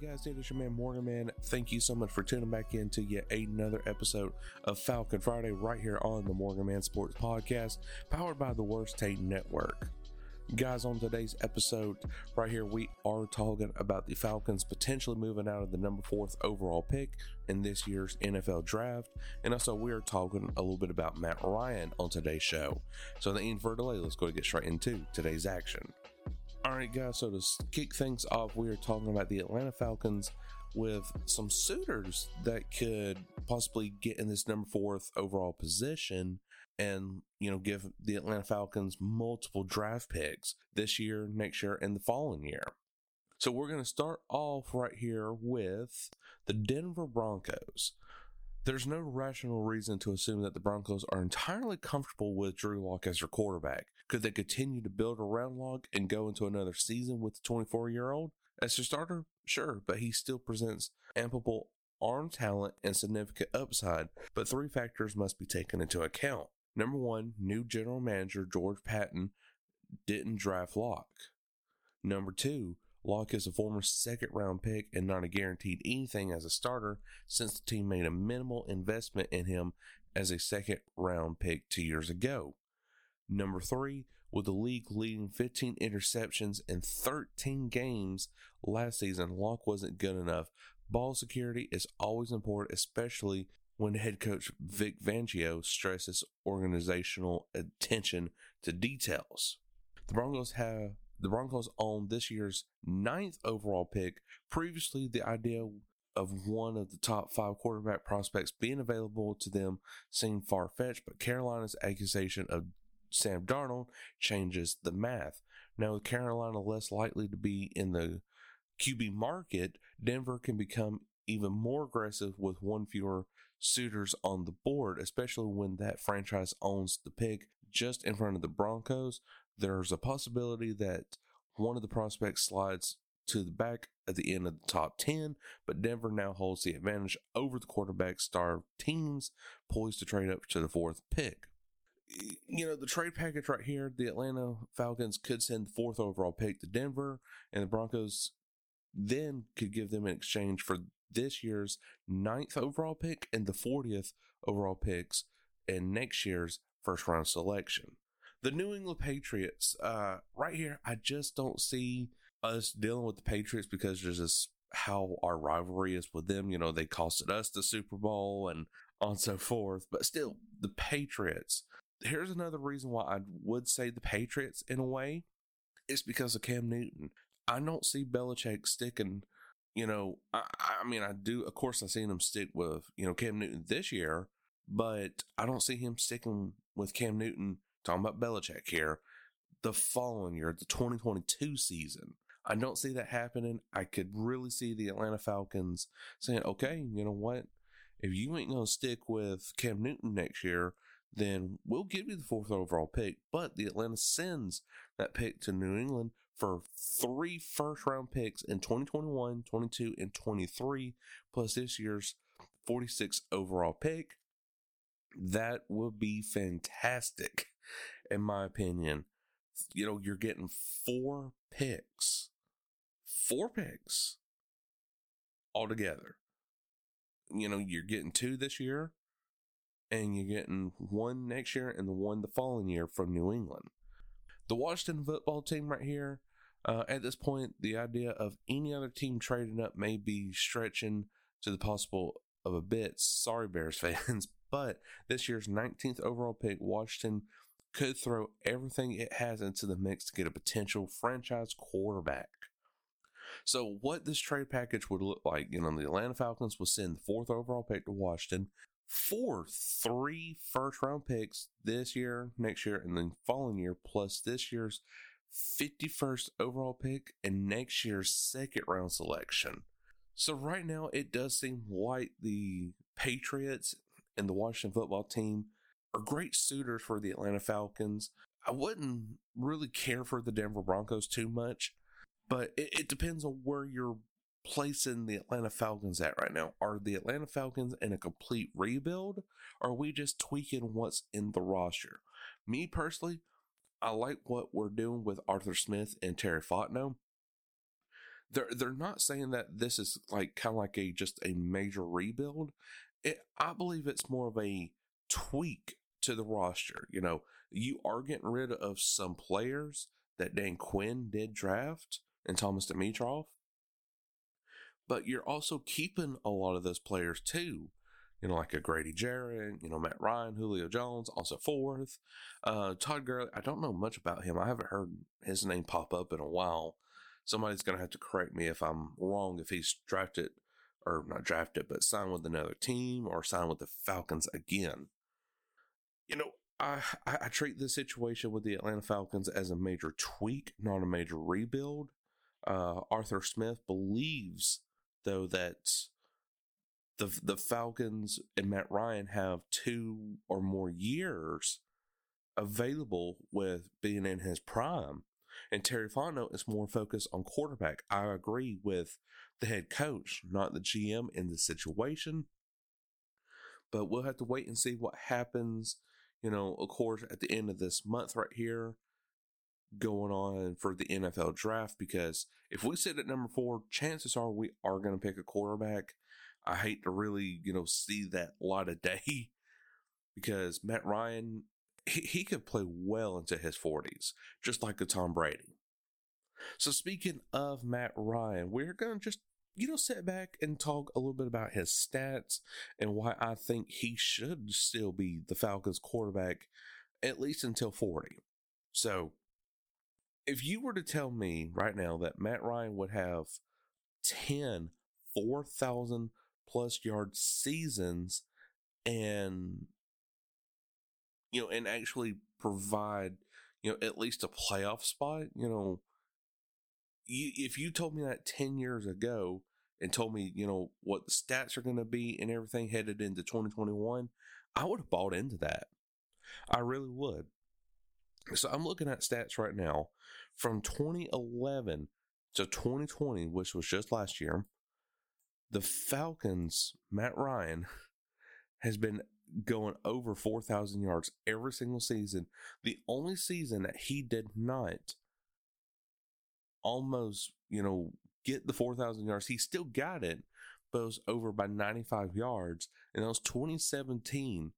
guys? It is your man Morgan Man. Thank you so much for tuning back in to yet another episode of Falcon Friday right here on the Morgan Man Sports Podcast, powered by the Worst Take Network. Guys, on today's episode, right here, we are talking about the Falcons potentially moving out of the number fourth overall pick in this year's NFL draft. And also, we are talking a little bit about Matt Ryan on today's show. So, the end for delay, let's go get straight into today's action. All right, guys. So to kick things off, we are talking about the Atlanta Falcons with some suitors that could possibly get in this number fourth overall position and you know give the Atlanta Falcons multiple draft picks this year, next year, and the following year. So we're going to start off right here with the Denver Broncos. There's no rational reason to assume that the Broncos are entirely comfortable with Drew Lock as their quarterback. Could they continue to build around Lock and go into another season with the 24 year old as their starter? Sure, but he still presents ample arm talent and significant upside. But three factors must be taken into account. Number one, new general manager George Paton didn't draft Lock. Number two, Lock is a former second round pick and not a guaranteed anything as a starter since the team made a minimal investment in him as a second round pick two years ago. Number three, with the league leading 15 interceptions in 13 games last season, Lock wasn't good enough. Ball security is always important, especially when head coach Vic Fangio stresses organizational attention to details. The Broncos have the Broncos own this year's ninth overall pick. Previously, the idea of one of the top five quarterback prospects being available to them seemed far fetched, but Carolina's accusation of Sam Darnold changes the math. Now, with Carolina less likely to be in the QB market, Denver can become even more aggressive with one fewer suitors on the board, especially when that franchise owns the pick just in front of the Broncos. There's a possibility that one of the prospects slides to the back at the end of the top 10, but Denver now holds the advantage over the quarterback star teams poised to trade up to the fourth pick. You know, the trade package right here, the Atlanta Falcons could send the fourth overall pick to Denver, and the Broncos then could give them in exchange for this year's ninth overall pick and the 40th overall picks and next year's first round selection. The New England Patriots, uh, right here, I just don't see us dealing with the Patriots because there's just how our rivalry is with them. You know, they costed us the Super Bowl and on so forth. But still, the Patriots. Here's another reason why I would say the Patriots in a way. It's because of Cam Newton. I don't see Belichick sticking. You know, I, I mean, I do. Of course, I've seen him stick with you know Cam Newton this year, but I don't see him sticking with Cam Newton. Talking about Belichick here, the following year, the 2022 season. I don't see that happening. I could really see the Atlanta Falcons saying, okay, you know what? If you ain't to stick with Cam Newton next year, then we'll give you the fourth overall pick. But the Atlanta sends that pick to New England for three first round picks in 2021, 22, and 23, plus this year's 46 overall pick. That would be fantastic, in my opinion. You know, you're getting four picks, four picks altogether. You know, you're getting two this year, and you're getting one next year and the one the following year from New England. The Washington football team, right here, uh, at this point, the idea of any other team trading up may be stretching to the possible of a bit. Sorry, Bears fans, but this year's 19th overall pick, Washington could throw everything it has into the mix to get a potential franchise quarterback. So, what this trade package would look like, you know, the Atlanta Falcons will send the fourth overall pick to Washington for three first round picks this year, next year, and then following year, plus this year's 51st overall pick and next year's second round selection. So right now it does seem like the Patriots and the Washington football team are great suitors for the Atlanta Falcons. I wouldn't really care for the Denver Broncos too much, but it, it depends on where you're placing the Atlanta Falcons at right now. Are the Atlanta Falcons in a complete rebuild? Or are we just tweaking what's in the roster? Me personally, I like what we're doing with Arthur Smith and Terry Fontenot. They're they're not saying that this is like kind of like a just a major rebuild. It, I believe it's more of a tweak to the roster. You know, you are getting rid of some players that Dan Quinn did draft and Thomas Dimitroff, but you're also keeping a lot of those players too you know, like a Grady Jarrett, you know, Matt Ryan, Julio Jones, also fourth. Uh, Todd Gurley, I don't know much about him. I haven't heard his name pop up in a while. Somebody's going to have to correct me if I'm wrong, if he's drafted or not drafted, but signed with another team or signed with the Falcons again. You know, I, I, treat this situation with the Atlanta Falcons as a major tweak, not a major rebuild. Uh, Arthur Smith believes, though, that the the Falcons and Matt Ryan have two or more years available with being in his prime. And Terry Fontenot is more focused on quarterback. I agree with the head coach, not the GM in the situation. But we'll have to wait and see what happens. You know, of course, at the end of this month right here, going on for the NFL draft. Because if we sit at number four, chances are we are going to pick a quarterback. I hate to really, you know, see that light of day because Matt Ryan, he, he could play well into his 40s, just like a Tom Brady. So, speaking of Matt Ryan, we're going to just, you know, sit back and talk a little bit about his stats and why I think he should still be the Falcons quarterback at least until 40. So, if you were to tell me right now that Matt Ryan would have 10 4,000 plus yard seasons and you know and actually provide you know at least a playoff spot you know you, if you told me that 10 years ago and told me you know what the stats are going to be and everything headed into 2021 i would have bought into that. I really would so i'm looking at stats right now from 2011 to 2020 which was just last year the Falcons, Matt Ryan, has been going over 4,000 yards every single season. The only season that he did not almost, you know, get the 4,000 yards, he still got it, but it was over by 95 yards. And that was 2017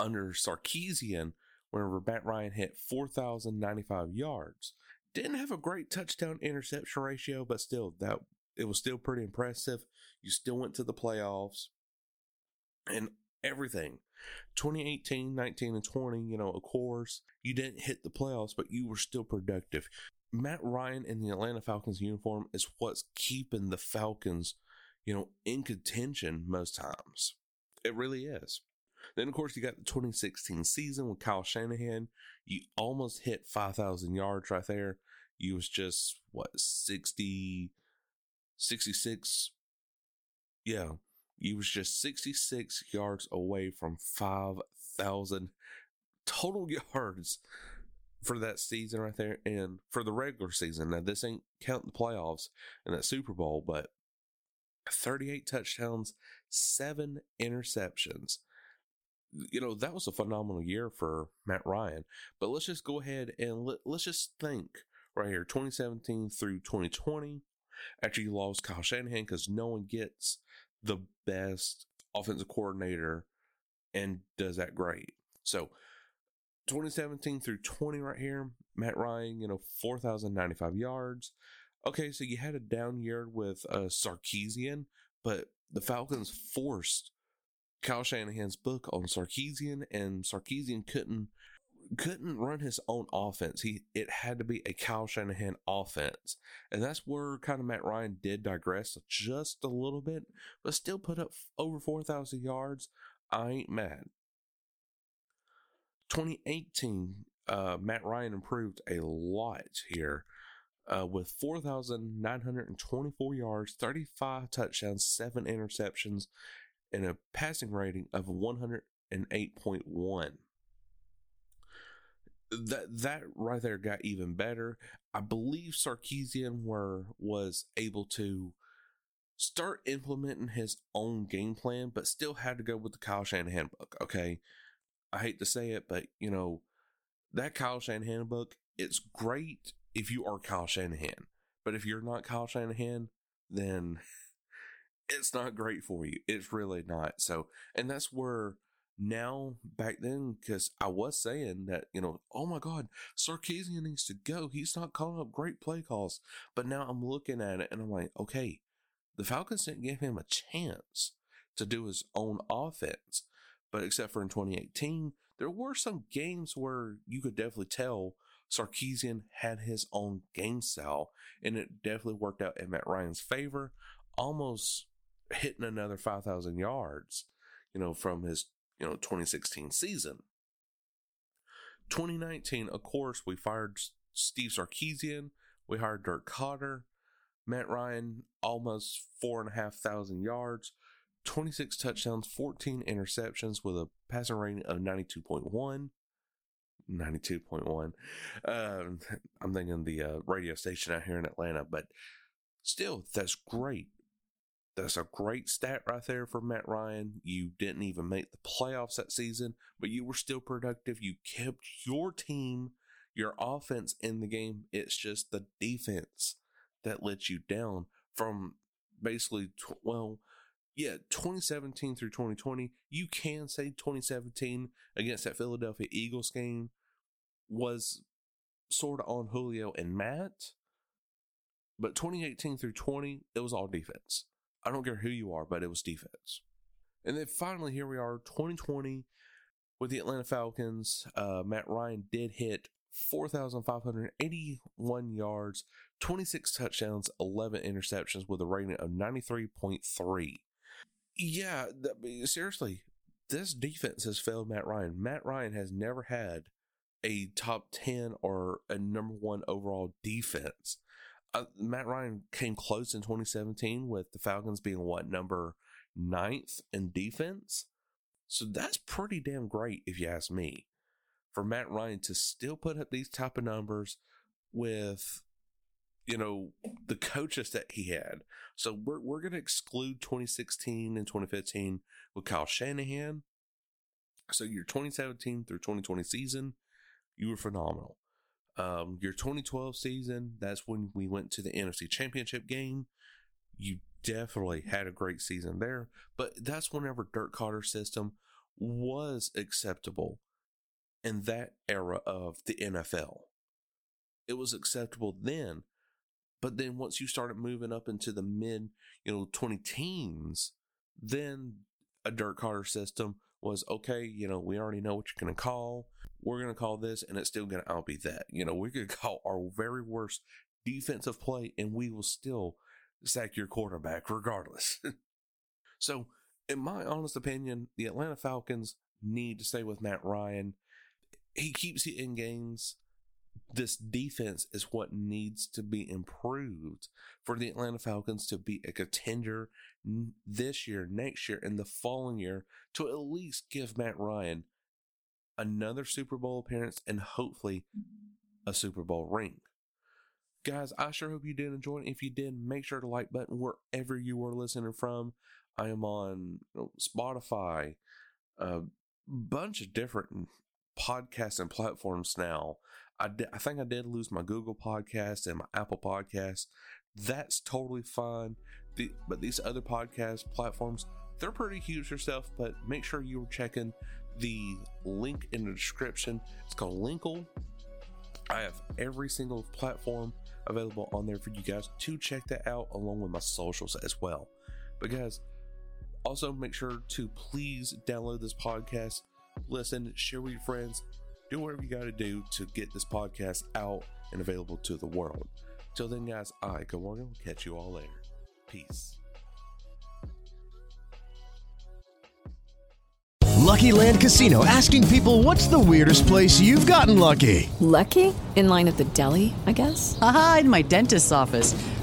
under Sarkisian, whenever Matt Ryan hit 4,095 yards. Didn't have a great touchdown interception ratio, but still, that it was still pretty impressive. You still went to the playoffs and everything. 2018, 19, and 20, you know, of course, you didn't hit the playoffs, but you were still productive. Matt Ryan in the Atlanta Falcons uniform is what's keeping the Falcons, you know, in contention most times. It really is. Then, of course, you got the 2016 season with Kyle Shanahan. You almost hit 5,000 yards right there. You was just, what, 60, 66. Yeah, You was just 66 yards away from 5,000 total yards for that season right there and for the regular season. Now, this ain't counting the playoffs and that Super Bowl, but 38 touchdowns, seven interceptions. You know, that was a phenomenal year for Matt Ryan. But let's just go ahead and let, let's just think right here 2017 through 2020 after you lost Kyle Shanahan because no one gets the best offensive coordinator and does that great. So 2017 through 20 right here, Matt Ryan, you know, 4,095 yards. Okay, so you had a down year with uh, Sarkisian, but the Falcons forced Kyle Shanahan's book on Sarkisian, and Sarkisian couldn't couldn't run his own offense. He it had to be a Kyle Shanahan offense. And that's where kind of Matt Ryan did digress just a little bit, but still put up over 4,000 yards. I ain't mad. 2018 uh, Matt Ryan improved a lot here uh, with 4,924 yards, 35 touchdowns, 7 interceptions, and a passing rating of 108.1. That that right there got even better. I believe Sarkisian were was able to start implementing his own game plan, but still had to go with the Kyle Shanahan book. Okay, I hate to say it, but you know that Kyle Shanahan book. It's great if you are Kyle Shanahan, but if you're not Kyle Shanahan, then it's not great for you. It's really not. So, and that's where now back then, because I was saying that, you know, oh my God, Sarkisian needs to go. He's not calling up great play calls. But now I'm looking at it and I'm like, okay, the Falcons didn't give him a chance to do his own offense. But except for in 2018, there were some games where you could definitely tell Sarkisian had his own game style, and it definitely worked out in Matt Ryan's favor, almost hitting another 5,000 yards, you know, from his, you know, 2016 season. 2019, of course, we fired Steve Sarkisian, we hired Dirk Koetter. Matt Ryan, almost four and a half thousand yards, 26 touchdowns, 14 interceptions with a passing rating of 92.1. 92.1. Um, I'm thinking the uh, radio station out here in Atlanta, but still, that's great. That's a great stat right there for Matt Ryan. You didn't even make the playoffs that season, but you were still productive. You kept your team, your offense in the game. It's just the defense that let you down from basically, well, yeah, 2017 through 2020. You can say 2017 against that Philadelphia Eagles game was sort of on Julio and Matt, but 2018 through 20, it was all defense. I don't care who you are, but it was defense. And then finally, here we are, 2020 with the Atlanta Falcons. Uh, Matt Ryan did hit 4,581 yards, 26 touchdowns, 11 interceptions with a rating of 93.3. Yeah, th- seriously, this defense has failed Matt Ryan. Matt Ryan has never had a top 10 or a number one overall defense. Uh, Matt Ryan came close in 2017 with the Falcons being what number ninth in defense. So that's pretty damn great if you ask me. For Matt Ryan to still put up these type of numbers with you know the coaches that he had. So we're we're going to exclude 2016 and 2015 with Kyle Shanahan. So your 2017 through 2020 season, you were phenomenal. Um, your 2012 season, that's when we went to the NFC Championship game. You definitely had a great season there, but that's whenever Dirk Koetter's system was acceptable in that era of the NFL. It was acceptable then, but then once you started moving up into the mid, you know, 20 teens, then a Dirk Koetter system was okay, you know, we already know what you're going to call. We're going to call this, and it's still going to outbe that. You know, going to call our very worst defensive play, and we will still sack your quarterback regardless. so, in my honest opinion, the Atlanta Falcons need to stay with Matt Ryan. He keeps in games. This defense is what needs to be improved for the Atlanta Falcons to be a contender this year, next year, and the following year to at least give Matt Ryan another Super Bowl appearance and hopefully a Super Bowl ring. Guys, I sure hope you did enjoy it. If you did, make sure to like button wherever you are listening from. I am on Spotify, a bunch of different podcasts and platforms now. I, di- I think I did lose my Google podcast and my Apple podcast. That's totally fine. The, but these other podcast platforms, they're pretty huge yourself, but make sure you're checking the link in the description. It's called Linkkle. I have every single platform available on there for you guys to check that out, along with my socials as well. But guys, also make sure to please download this podcast, listen, share with your friends, do whatever you got to do to get this podcast out and available to the world. Till then, guys, I, Go Morgan, will catch you all later. Peace. Lucky Land Casino asking people what's the weirdest place you've gotten lucky? Lucky? In line at the deli, I guess? Aha, in my dentist's office.